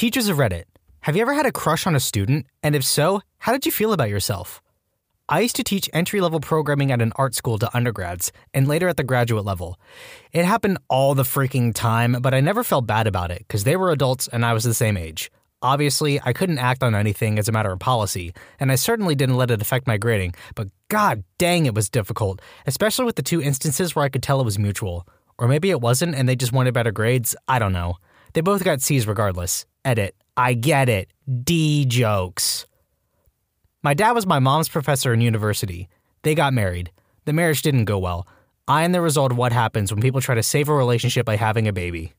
Teachers of Reddit, have you ever had a crush on a student? And if so, how did you feel about yourself? I used to teach entry level programming at an art school to undergrads and later at the graduate level. It happened all the freaking time, but I never felt bad about it because they were adults and I was the same age. Obviously, I couldn't act on anything as a matter of policy, and I certainly didn't let it affect my grading, but god dang, it was difficult, especially with the two instances where I could tell it was mutual. Or maybe it wasn't and they just wanted better grades, I don't know. They both got C's regardless. Edit. I get it. D jokes. My dad was my mom's professor in university. They got married. The marriage didn't go well. I am the result of what happens when people try to save a relationship by having a baby.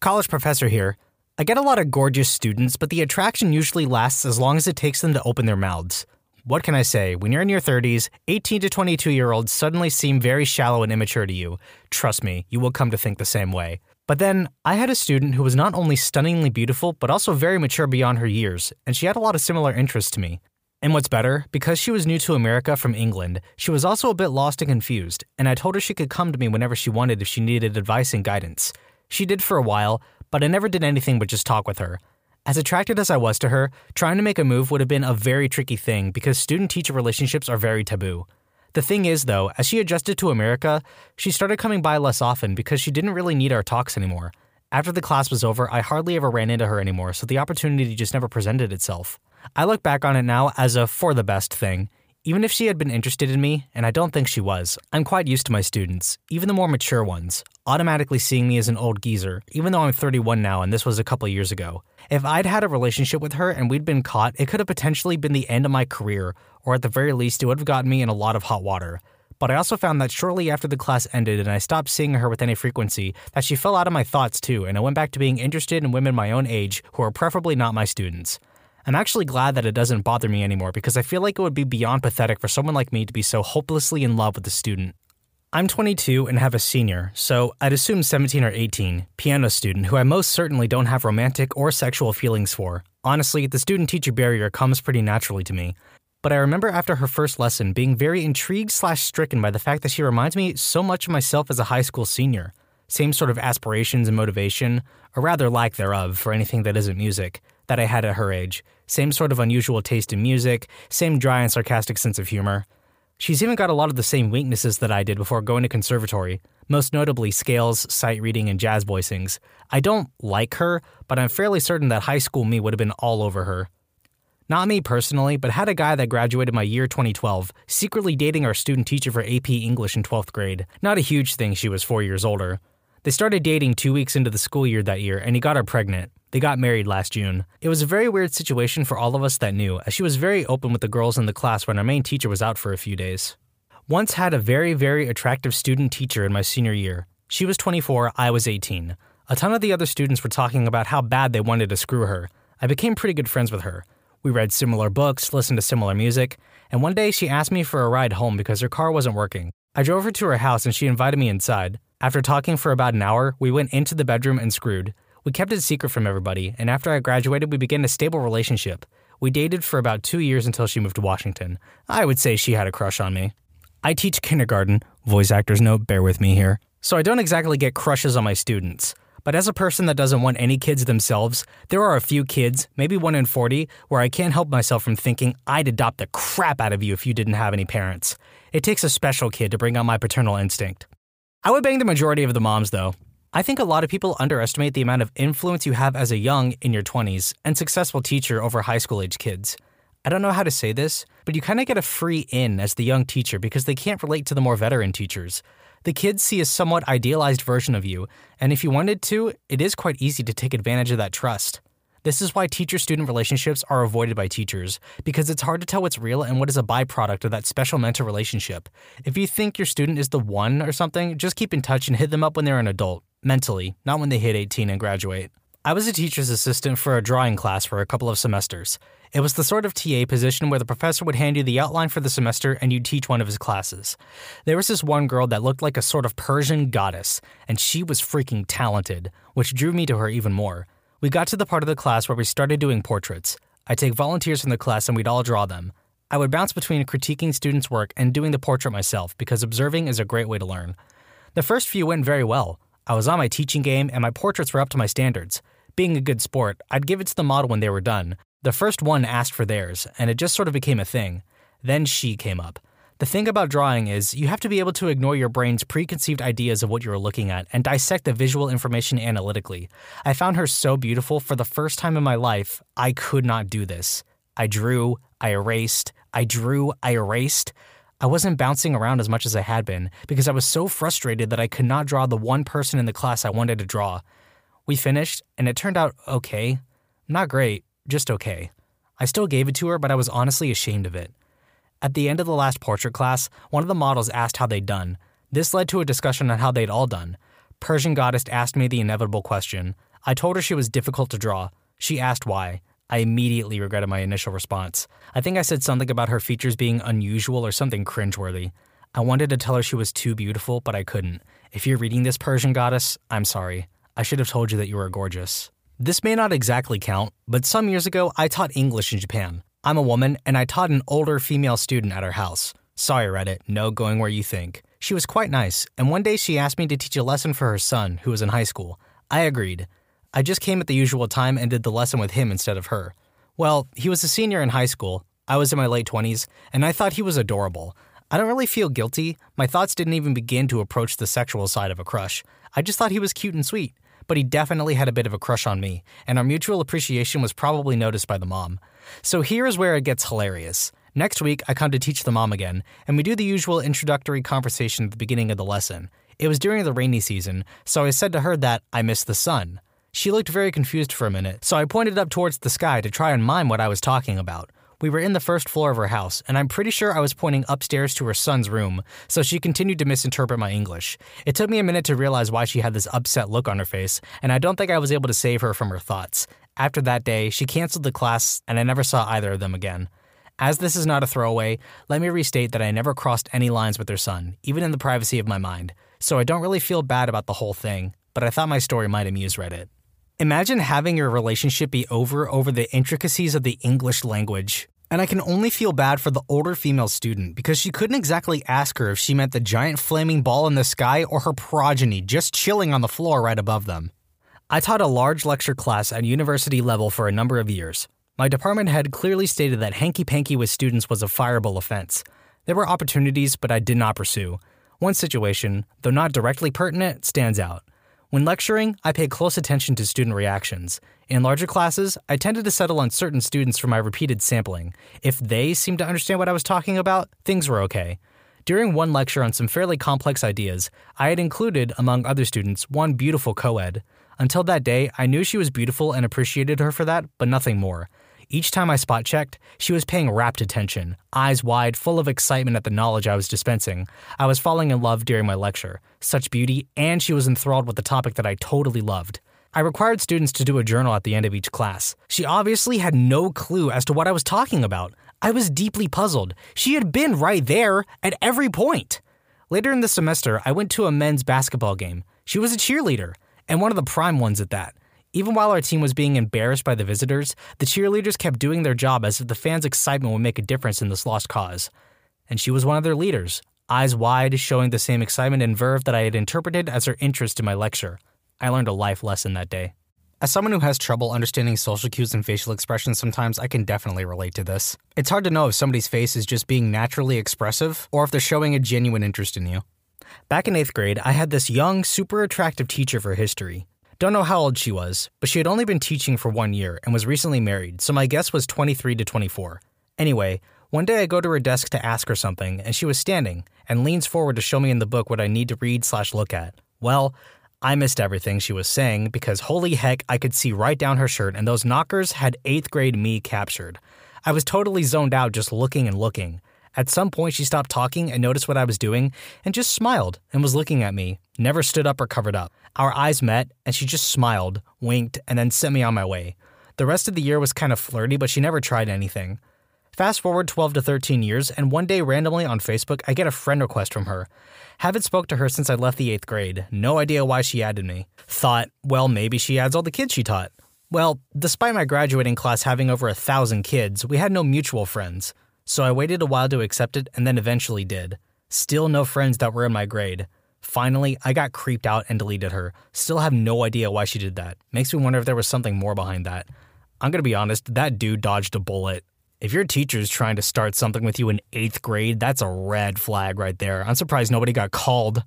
College professor here. I get a lot of gorgeous students, but the attraction usually lasts as long as it takes them to open their mouths. What can I say? When you're in your 30s, 18 to 22 year olds suddenly seem very shallow and immature to you. Trust me, you will come to think the same way. But then, I had a student who was not only stunningly beautiful, but also very mature beyond her years, and she had a lot of similar interests to me. And what's better, because she was new to America from England, she was also a bit lost and confused, and I told her she could come to me whenever she wanted if she needed advice and guidance. She did for a while, but I never did anything but just talk with her. As attracted as I was to her, trying to make a move would have been a very tricky thing because student teacher relationships are very taboo. The thing is, though, as she adjusted to America, she started coming by less often because she didn't really need our talks anymore. After the class was over, I hardly ever ran into her anymore, so the opportunity just never presented itself. I look back on it now as a for the best thing. Even if she had been interested in me, and I don't think she was, I'm quite used to my students, even the more mature ones, automatically seeing me as an old geezer, even though I'm 31 now and this was a couple years ago. If I'd had a relationship with her and we'd been caught, it could have potentially been the end of my career, or at the very least, it would have gotten me in a lot of hot water. But I also found that shortly after the class ended and I stopped seeing her with any frequency, that she fell out of my thoughts too, and I went back to being interested in women my own age who are preferably not my students. I'm actually glad that it doesn't bother me anymore because I feel like it would be beyond pathetic for someone like me to be so hopelessly in love with a student. I'm 22 and have a senior, so I'd assume 17 or 18, piano student who I most certainly don't have romantic or sexual feelings for. Honestly, the student teacher barrier comes pretty naturally to me. But I remember after her first lesson being very intrigued slash stricken by the fact that she reminds me so much of myself as a high school senior. Same sort of aspirations and motivation, or rather lack thereof for anything that isn't music, that I had at her age. Same sort of unusual taste in music, same dry and sarcastic sense of humor. She's even got a lot of the same weaknesses that I did before going to conservatory, most notably scales, sight reading, and jazz voicings. I don't like her, but I'm fairly certain that high school me would have been all over her. Not me personally, but had a guy that graduated my year 2012, secretly dating our student teacher for AP English in 12th grade. Not a huge thing, she was four years older. They started dating two weeks into the school year that year, and he got her pregnant. They got married last June. It was a very weird situation for all of us that knew, as she was very open with the girls in the class when our main teacher was out for a few days. Once had a very, very attractive student teacher in my senior year. She was 24, I was 18. A ton of the other students were talking about how bad they wanted to screw her. I became pretty good friends with her. We read similar books, listened to similar music, and one day she asked me for a ride home because her car wasn't working. I drove her to her house and she invited me inside. After talking for about an hour, we went into the bedroom and screwed. We kept it secret from everybody, and after I graduated, we began a stable relationship. We dated for about two years until she moved to Washington. I would say she had a crush on me. I teach kindergarten, voice actors note, bear with me here, so I don't exactly get crushes on my students. But as a person that doesn't want any kids themselves, there are a few kids, maybe one in 40, where I can't help myself from thinking I'd adopt the crap out of you if you didn't have any parents. It takes a special kid to bring out my paternal instinct. I would bang the majority of the moms, though. I think a lot of people underestimate the amount of influence you have as a young, in your 20s, and successful teacher over high school age kids. I don't know how to say this, but you kind of get a free in as the young teacher because they can't relate to the more veteran teachers. The kids see a somewhat idealized version of you, and if you wanted to, it is quite easy to take advantage of that trust. This is why teacher student relationships are avoided by teachers, because it's hard to tell what's real and what is a byproduct of that special mentor relationship. If you think your student is the one or something, just keep in touch and hit them up when they're an adult, mentally, not when they hit 18 and graduate. I was a teacher's assistant for a drawing class for a couple of semesters. It was the sort of TA position where the professor would hand you the outline for the semester and you'd teach one of his classes. There was this one girl that looked like a sort of Persian goddess, and she was freaking talented, which drew me to her even more. We got to the part of the class where we started doing portraits. I take volunteers from the class and we'd all draw them. I would bounce between critiquing students' work and doing the portrait myself because observing is a great way to learn. The first few went very well. I was on my teaching game and my portraits were up to my standards. Being a good sport, I'd give it to the model when they were done. The first one asked for theirs, and it just sort of became a thing. Then she came up. The thing about drawing is you have to be able to ignore your brain's preconceived ideas of what you're looking at and dissect the visual information analytically. I found her so beautiful for the first time in my life, I could not do this. I drew, I erased, I drew, I erased. I wasn't bouncing around as much as I had been because I was so frustrated that I could not draw the one person in the class I wanted to draw. We finished, and it turned out okay. Not great, just okay. I still gave it to her, but I was honestly ashamed of it. At the end of the last portrait class, one of the models asked how they'd done. This led to a discussion on how they'd all done. Persian Goddess asked me the inevitable question. I told her she was difficult to draw. She asked why. I immediately regretted my initial response. I think I said something about her features being unusual or something cringeworthy. I wanted to tell her she was too beautiful, but I couldn't. If you're reading this Persian goddess, I'm sorry. I should have told you that you were gorgeous. This may not exactly count, but some years ago I taught English in Japan. I'm a woman, and I taught an older female student at her house. Sorry, Reddit, no going where you think. She was quite nice, and one day she asked me to teach a lesson for her son, who was in high school. I agreed. I just came at the usual time and did the lesson with him instead of her. Well, he was a senior in high school, I was in my late 20s, and I thought he was adorable. I don't really feel guilty. My thoughts didn't even begin to approach the sexual side of a crush. I just thought he was cute and sweet but he definitely had a bit of a crush on me, and our mutual appreciation was probably noticed by the mom. So here is where it gets hilarious. Next week, I come to teach the mom again, and we do the usual introductory conversation at the beginning of the lesson. It was during the rainy season, so I said to her that I miss the sun. She looked very confused for a minute, so I pointed up towards the sky to try and mime what I was talking about. We were in the first floor of her house, and I'm pretty sure I was pointing upstairs to her son's room, so she continued to misinterpret my English. It took me a minute to realize why she had this upset look on her face, and I don't think I was able to save her from her thoughts. After that day, she canceled the class, and I never saw either of them again. As this is not a throwaway, let me restate that I never crossed any lines with their son, even in the privacy of my mind, so I don't really feel bad about the whole thing, but I thought my story might amuse Reddit. Imagine having your relationship be over over the intricacies of the English language. And I can only feel bad for the older female student because she couldn't exactly ask her if she meant the giant flaming ball in the sky or her progeny just chilling on the floor right above them. I taught a large lecture class at university level for a number of years. My department head clearly stated that hanky panky with students was a fireable offense. There were opportunities, but I did not pursue. One situation, though not directly pertinent, stands out. When lecturing, I paid close attention to student reactions. In larger classes, I tended to settle on certain students for my repeated sampling. If they seemed to understand what I was talking about, things were okay. During one lecture on some fairly complex ideas, I had included, among other students, one beautiful co ed. Until that day, I knew she was beautiful and appreciated her for that, but nothing more. Each time I spot checked, she was paying rapt attention, eyes wide, full of excitement at the knowledge I was dispensing. I was falling in love during my lecture. Such beauty, and she was enthralled with the topic that I totally loved. I required students to do a journal at the end of each class. She obviously had no clue as to what I was talking about. I was deeply puzzled. She had been right there at every point. Later in the semester, I went to a men's basketball game. She was a cheerleader, and one of the prime ones at that. Even while our team was being embarrassed by the visitors, the cheerleaders kept doing their job as if the fans' excitement would make a difference in this lost cause. And she was one of their leaders, eyes wide, showing the same excitement and verve that I had interpreted as her interest in my lecture. I learned a life lesson that day. As someone who has trouble understanding social cues and facial expressions sometimes, I can definitely relate to this. It's hard to know if somebody's face is just being naturally expressive or if they're showing a genuine interest in you. Back in eighth grade, I had this young, super attractive teacher for history. Don't know how old she was, but she had only been teaching for one year and was recently married, so my guess was 23 to 24. Anyway, one day I go to her desk to ask her something, and she was standing and leans forward to show me in the book what I need to read slash look at. Well, I missed everything she was saying because holy heck, I could see right down her shirt, and those knockers had eighth grade me captured. I was totally zoned out just looking and looking. At some point, she stopped talking and noticed what I was doing and just smiled and was looking at me, never stood up or covered up. Our eyes met, and she just smiled, winked, and then sent me on my way. The rest of the year was kind of flirty, but she never tried anything. Fast forward 12 to 13 years, and one day randomly on Facebook, I get a friend request from her. Haven't spoke to her since I left the eighth grade. No idea why she added me. Thought, well, maybe she adds all the kids she taught. Well, despite my graduating class having over a thousand kids, we had no mutual friends. So I waited a while to accept it and then eventually did. Still no friends that were in my grade. Finally, I got creeped out and deleted her. Still have no idea why she did that. Makes me wonder if there was something more behind that. I'm gonna be honest, that dude dodged a bullet. If your teacher's trying to start something with you in eighth grade, that's a red flag right there. I'm surprised nobody got called.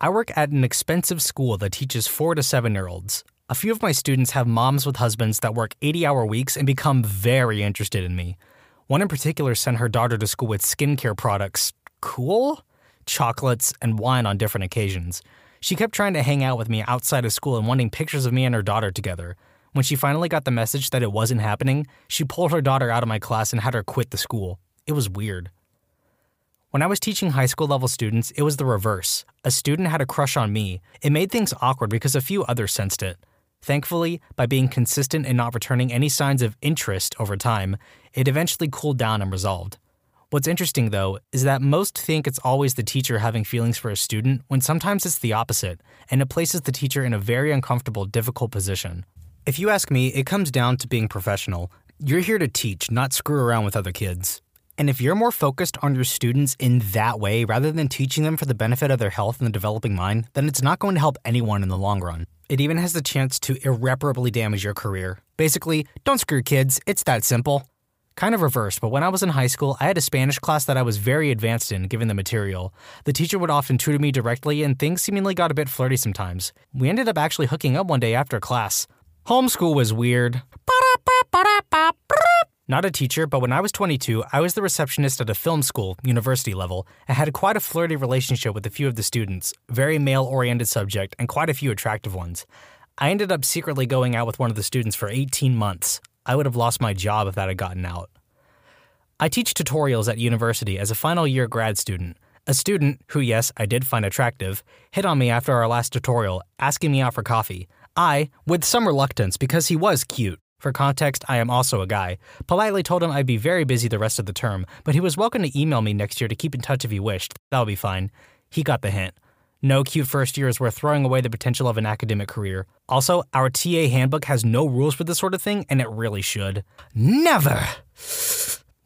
I work at an expensive school that teaches four to seven year olds. A few of my students have moms with husbands that work 80 hour weeks and become very interested in me. One in particular sent her daughter to school with skincare products. Cool? chocolates, and wine on different occasions. She kept trying to hang out with me outside of school and wanting pictures of me and her daughter together. When she finally got the message that it wasn't happening, she pulled her daughter out of my class and had her quit the school. It was weird. When I was teaching high school level students, it was the reverse. A student had a crush on me. It made things awkward because a few others sensed it. Thankfully, by being consistent and not returning any signs of interest over time, it eventually cooled down and resolved. What's interesting, though, is that most think it's always the teacher having feelings for a student when sometimes it's the opposite, and it places the teacher in a very uncomfortable, difficult position. If you ask me, it comes down to being professional. You're here to teach, not screw around with other kids. And if you're more focused on your students in that way rather than teaching them for the benefit of their health and the developing mind, then it's not going to help anyone in the long run. It even has the chance to irreparably damage your career. Basically, don't screw kids, it's that simple. Kind of reversed, but when I was in high school, I had a Spanish class that I was very advanced in given the material. The teacher would often tutor me directly, and things seemingly got a bit flirty sometimes. We ended up actually hooking up one day after class. Homeschool was weird. Not a teacher, but when I was 22, I was the receptionist at a film school, university level, and had quite a flirty relationship with a few of the students, very male oriented subject, and quite a few attractive ones. I ended up secretly going out with one of the students for 18 months. I would have lost my job if that had gotten out. I teach tutorials at university as a final year grad student. A student, who, yes, I did find attractive, hit on me after our last tutorial, asking me out for coffee. I, with some reluctance because he was cute, for context, I am also a guy, politely told him I'd be very busy the rest of the term, but he was welcome to email me next year to keep in touch if he wished. That'll be fine. He got the hint. No cute first year is worth throwing away the potential of an academic career. Also, our TA handbook has no rules for this sort of thing, and it really should. Never!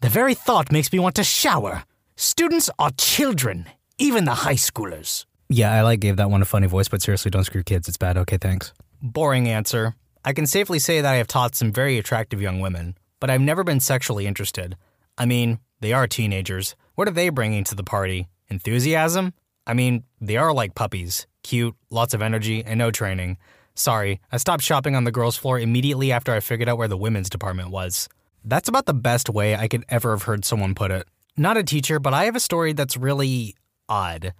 The very thought makes me want to shower. Students are children, even the high schoolers. Yeah, I like gave that one a funny voice, but seriously, don't screw kids. It's bad. Okay, thanks. Boring answer. I can safely say that I have taught some very attractive young women, but I've never been sexually interested. I mean, they are teenagers. What are they bringing to the party? Enthusiasm? I mean, they are like puppies cute, lots of energy, and no training. Sorry, I stopped shopping on the girls' floor immediately after I figured out where the women's department was. That's about the best way I could ever have heard someone put it. Not a teacher, but I have a story that's really odd.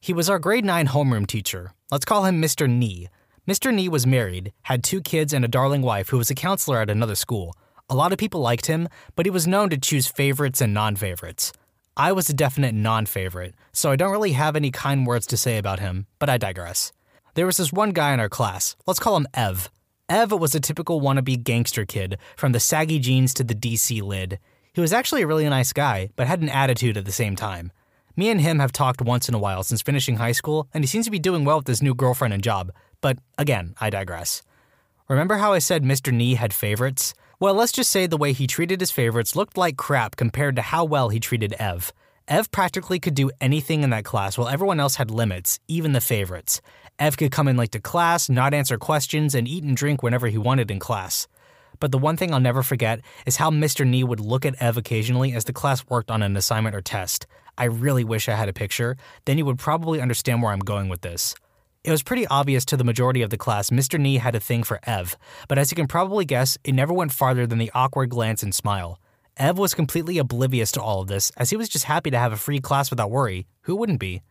He was our grade 9 homeroom teacher. Let's call him Mr. Nee. Mr. Nee was married, had two kids, and a darling wife who was a counselor at another school. A lot of people liked him, but he was known to choose favorites and non favorites. I was a definite non favorite, so I don't really have any kind words to say about him, but I digress. There was this one guy in our class, let's call him Ev. Ev was a typical wannabe gangster kid, from the saggy jeans to the DC lid. He was actually a really nice guy, but had an attitude at the same time. Me and him have talked once in a while since finishing high school, and he seems to be doing well with his new girlfriend and job. But again, I digress. Remember how I said Mr. Nee had favorites? Well, let's just say the way he treated his favorites looked like crap compared to how well he treated Ev. Ev practically could do anything in that class while everyone else had limits, even the favorites. Ev could come in late to class, not answer questions, and eat and drink whenever he wanted in class. But the one thing I'll never forget is how Mr. Nee would look at Ev occasionally as the class worked on an assignment or test. I really wish I had a picture, then you would probably understand where I'm going with this. It was pretty obvious to the majority of the class Mr. Nee had a thing for Ev, but as you can probably guess, it never went farther than the awkward glance and smile. Ev was completely oblivious to all of this, as he was just happy to have a free class without worry. Who wouldn't be?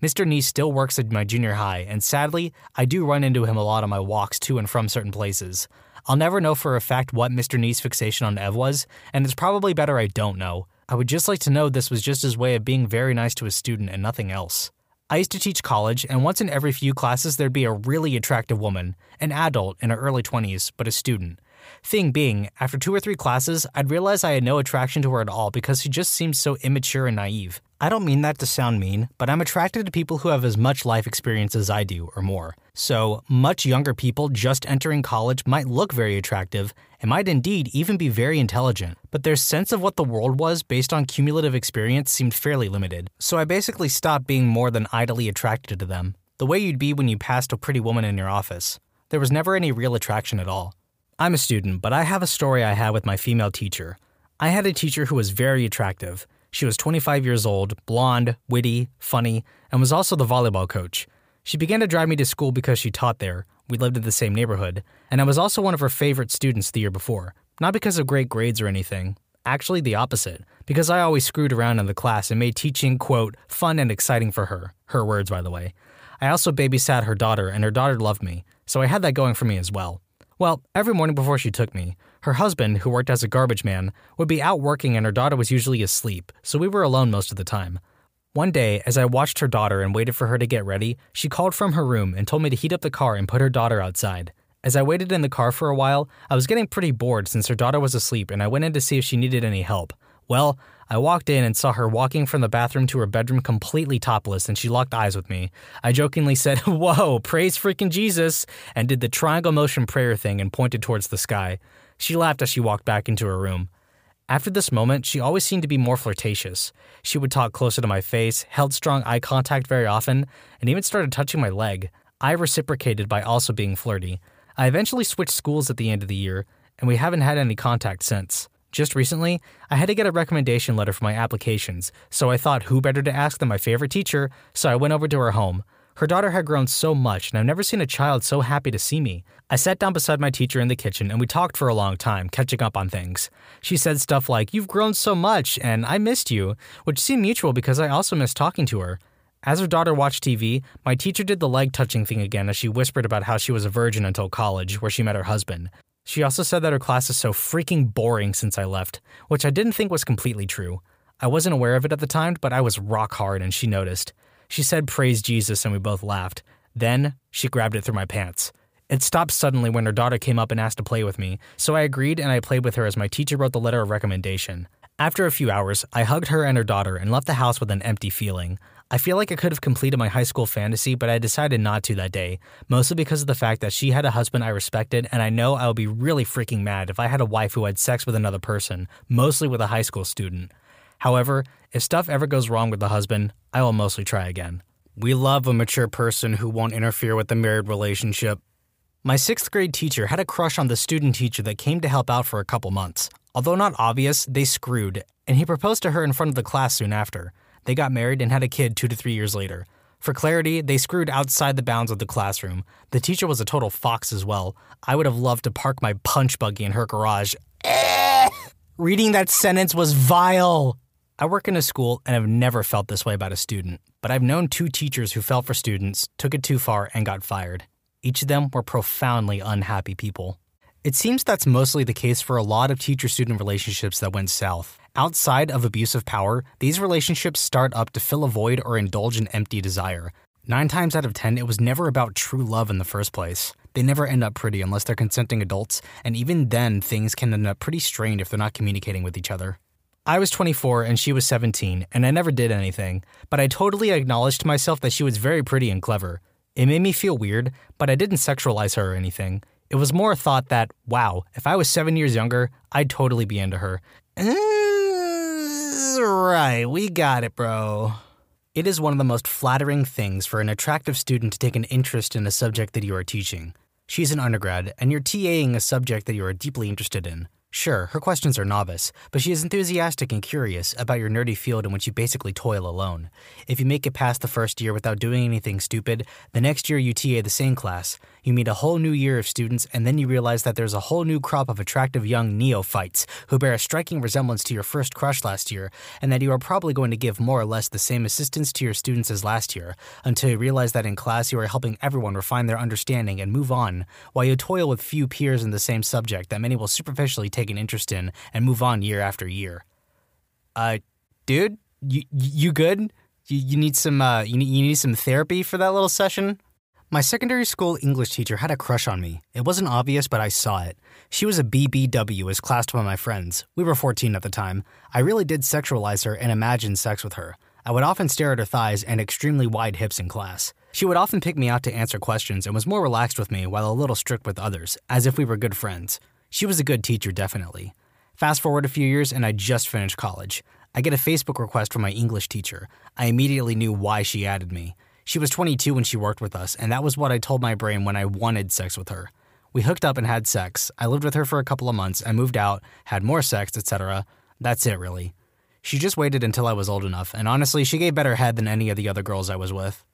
Mr. Nee still works at my junior high, and sadly, I do run into him a lot on my walks to and from certain places. I'll never know for a fact what Mr. Nee's fixation on Ev was, and it's probably better I don't know. I would just like to know this was just his way of being very nice to a student and nothing else. I used to teach college, and once in every few classes, there'd be a really attractive woman, an adult in her early 20s, but a student. Thing being, after two or three classes, I'd realize I had no attraction to her at all because she just seemed so immature and naive. I don't mean that to sound mean, but I'm attracted to people who have as much life experience as I do or more. So, much younger people just entering college might look very attractive and might indeed even be very intelligent, but their sense of what the world was based on cumulative experience seemed fairly limited. So, I basically stopped being more than idly attracted to them, the way you'd be when you passed a pretty woman in your office. There was never any real attraction at all. I'm a student, but I have a story I had with my female teacher. I had a teacher who was very attractive. She was 25 years old, blonde, witty, funny, and was also the volleyball coach. She began to drive me to school because she taught there. We lived in the same neighborhood, and I was also one of her favorite students the year before. Not because of great grades or anything. Actually, the opposite, because I always screwed around in the class and made teaching, quote, fun and exciting for her. Her words, by the way. I also babysat her daughter, and her daughter loved me, so I had that going for me as well. Well, every morning before she took me, her husband, who worked as a garbage man, would be out working and her daughter was usually asleep, so we were alone most of the time. One day, as I watched her daughter and waited for her to get ready, she called from her room and told me to heat up the car and put her daughter outside. As I waited in the car for a while, I was getting pretty bored since her daughter was asleep and I went in to see if she needed any help. Well, I walked in and saw her walking from the bathroom to her bedroom completely topless, and she locked eyes with me. I jokingly said, Whoa, praise freaking Jesus, and did the triangle motion prayer thing and pointed towards the sky. She laughed as she walked back into her room. After this moment, she always seemed to be more flirtatious. She would talk closer to my face, held strong eye contact very often, and even started touching my leg. I reciprocated by also being flirty. I eventually switched schools at the end of the year, and we haven't had any contact since. Just recently, I had to get a recommendation letter for my applications, so I thought who better to ask than my favorite teacher, so I went over to her home. Her daughter had grown so much, and I've never seen a child so happy to see me. I sat down beside my teacher in the kitchen and we talked for a long time, catching up on things. She said stuff like, You've grown so much, and I missed you, which seemed mutual because I also missed talking to her. As her daughter watched TV, my teacher did the leg touching thing again as she whispered about how she was a virgin until college, where she met her husband. She also said that her class is so freaking boring since I left, which I didn't think was completely true. I wasn't aware of it at the time, but I was rock hard and she noticed. She said, Praise Jesus, and we both laughed. Then she grabbed it through my pants. It stopped suddenly when her daughter came up and asked to play with me, so I agreed and I played with her as my teacher wrote the letter of recommendation. After a few hours, I hugged her and her daughter and left the house with an empty feeling. I feel like I could have completed my high school fantasy, but I decided not to that day, mostly because of the fact that she had a husband I respected, and I know I would be really freaking mad if I had a wife who had sex with another person, mostly with a high school student. However, if stuff ever goes wrong with the husband, I will mostly try again. We love a mature person who won't interfere with the married relationship. My sixth grade teacher had a crush on the student teacher that came to help out for a couple months. Although not obvious, they screwed, and he proposed to her in front of the class soon after. They got married and had a kid two to three years later. For clarity, they screwed outside the bounds of the classroom. The teacher was a total fox as well. I would have loved to park my punch buggy in her garage. Eh! Reading that sentence was vile. I work in a school and have never felt this way about a student, but I've known two teachers who fell for students, took it too far, and got fired. Each of them were profoundly unhappy people. It seems that's mostly the case for a lot of teacher student relationships that went south. Outside of abusive power, these relationships start up to fill a void or indulge an empty desire. Nine times out of ten, it was never about true love in the first place. They never end up pretty unless they're consenting adults, and even then, things can end up pretty strained if they're not communicating with each other. I was 24 and she was 17, and I never did anything, but I totally acknowledged to myself that she was very pretty and clever. It made me feel weird, but I didn't sexualize her or anything. It was more a thought that, wow, if I was seven years younger, I'd totally be into her. Eh, right, we got it, bro. It is one of the most flattering things for an attractive student to take an interest in a subject that you are teaching. She's an undergrad, and you're TAing a subject that you are deeply interested in. Sure, her questions are novice, but she is enthusiastic and curious about your nerdy field in which you basically toil alone. If you make it past the first year without doing anything stupid, the next year you TA the same class, you meet a whole new year of students, and then you realize that there's a whole new crop of attractive young neophytes who bear a striking resemblance to your first crush last year, and that you are probably going to give more or less the same assistance to your students as last year, until you realize that in class you are helping everyone refine their understanding and move on, while you toil with few peers in the same subject that many will superficially take an interest in and move on year after year. Uh, dude, you you good? You, you need some uh you need, you need some therapy for that little session. My secondary school English teacher had a crush on me. It wasn't obvious, but I saw it. She was a BBW as classed by my friends. We were 14 at the time. I really did sexualize her and imagine sex with her. I would often stare at her thighs and extremely wide hips in class. She would often pick me out to answer questions and was more relaxed with me while a little strict with others, as if we were good friends. She was a good teacher, definitely. Fast forward a few years, and I just finished college. I get a Facebook request from my English teacher. I immediately knew why she added me. She was 22 when she worked with us, and that was what I told my brain when I wanted sex with her. We hooked up and had sex. I lived with her for a couple of months. I moved out, had more sex, etc. That's it, really. She just waited until I was old enough, and honestly, she gave better head than any of the other girls I was with.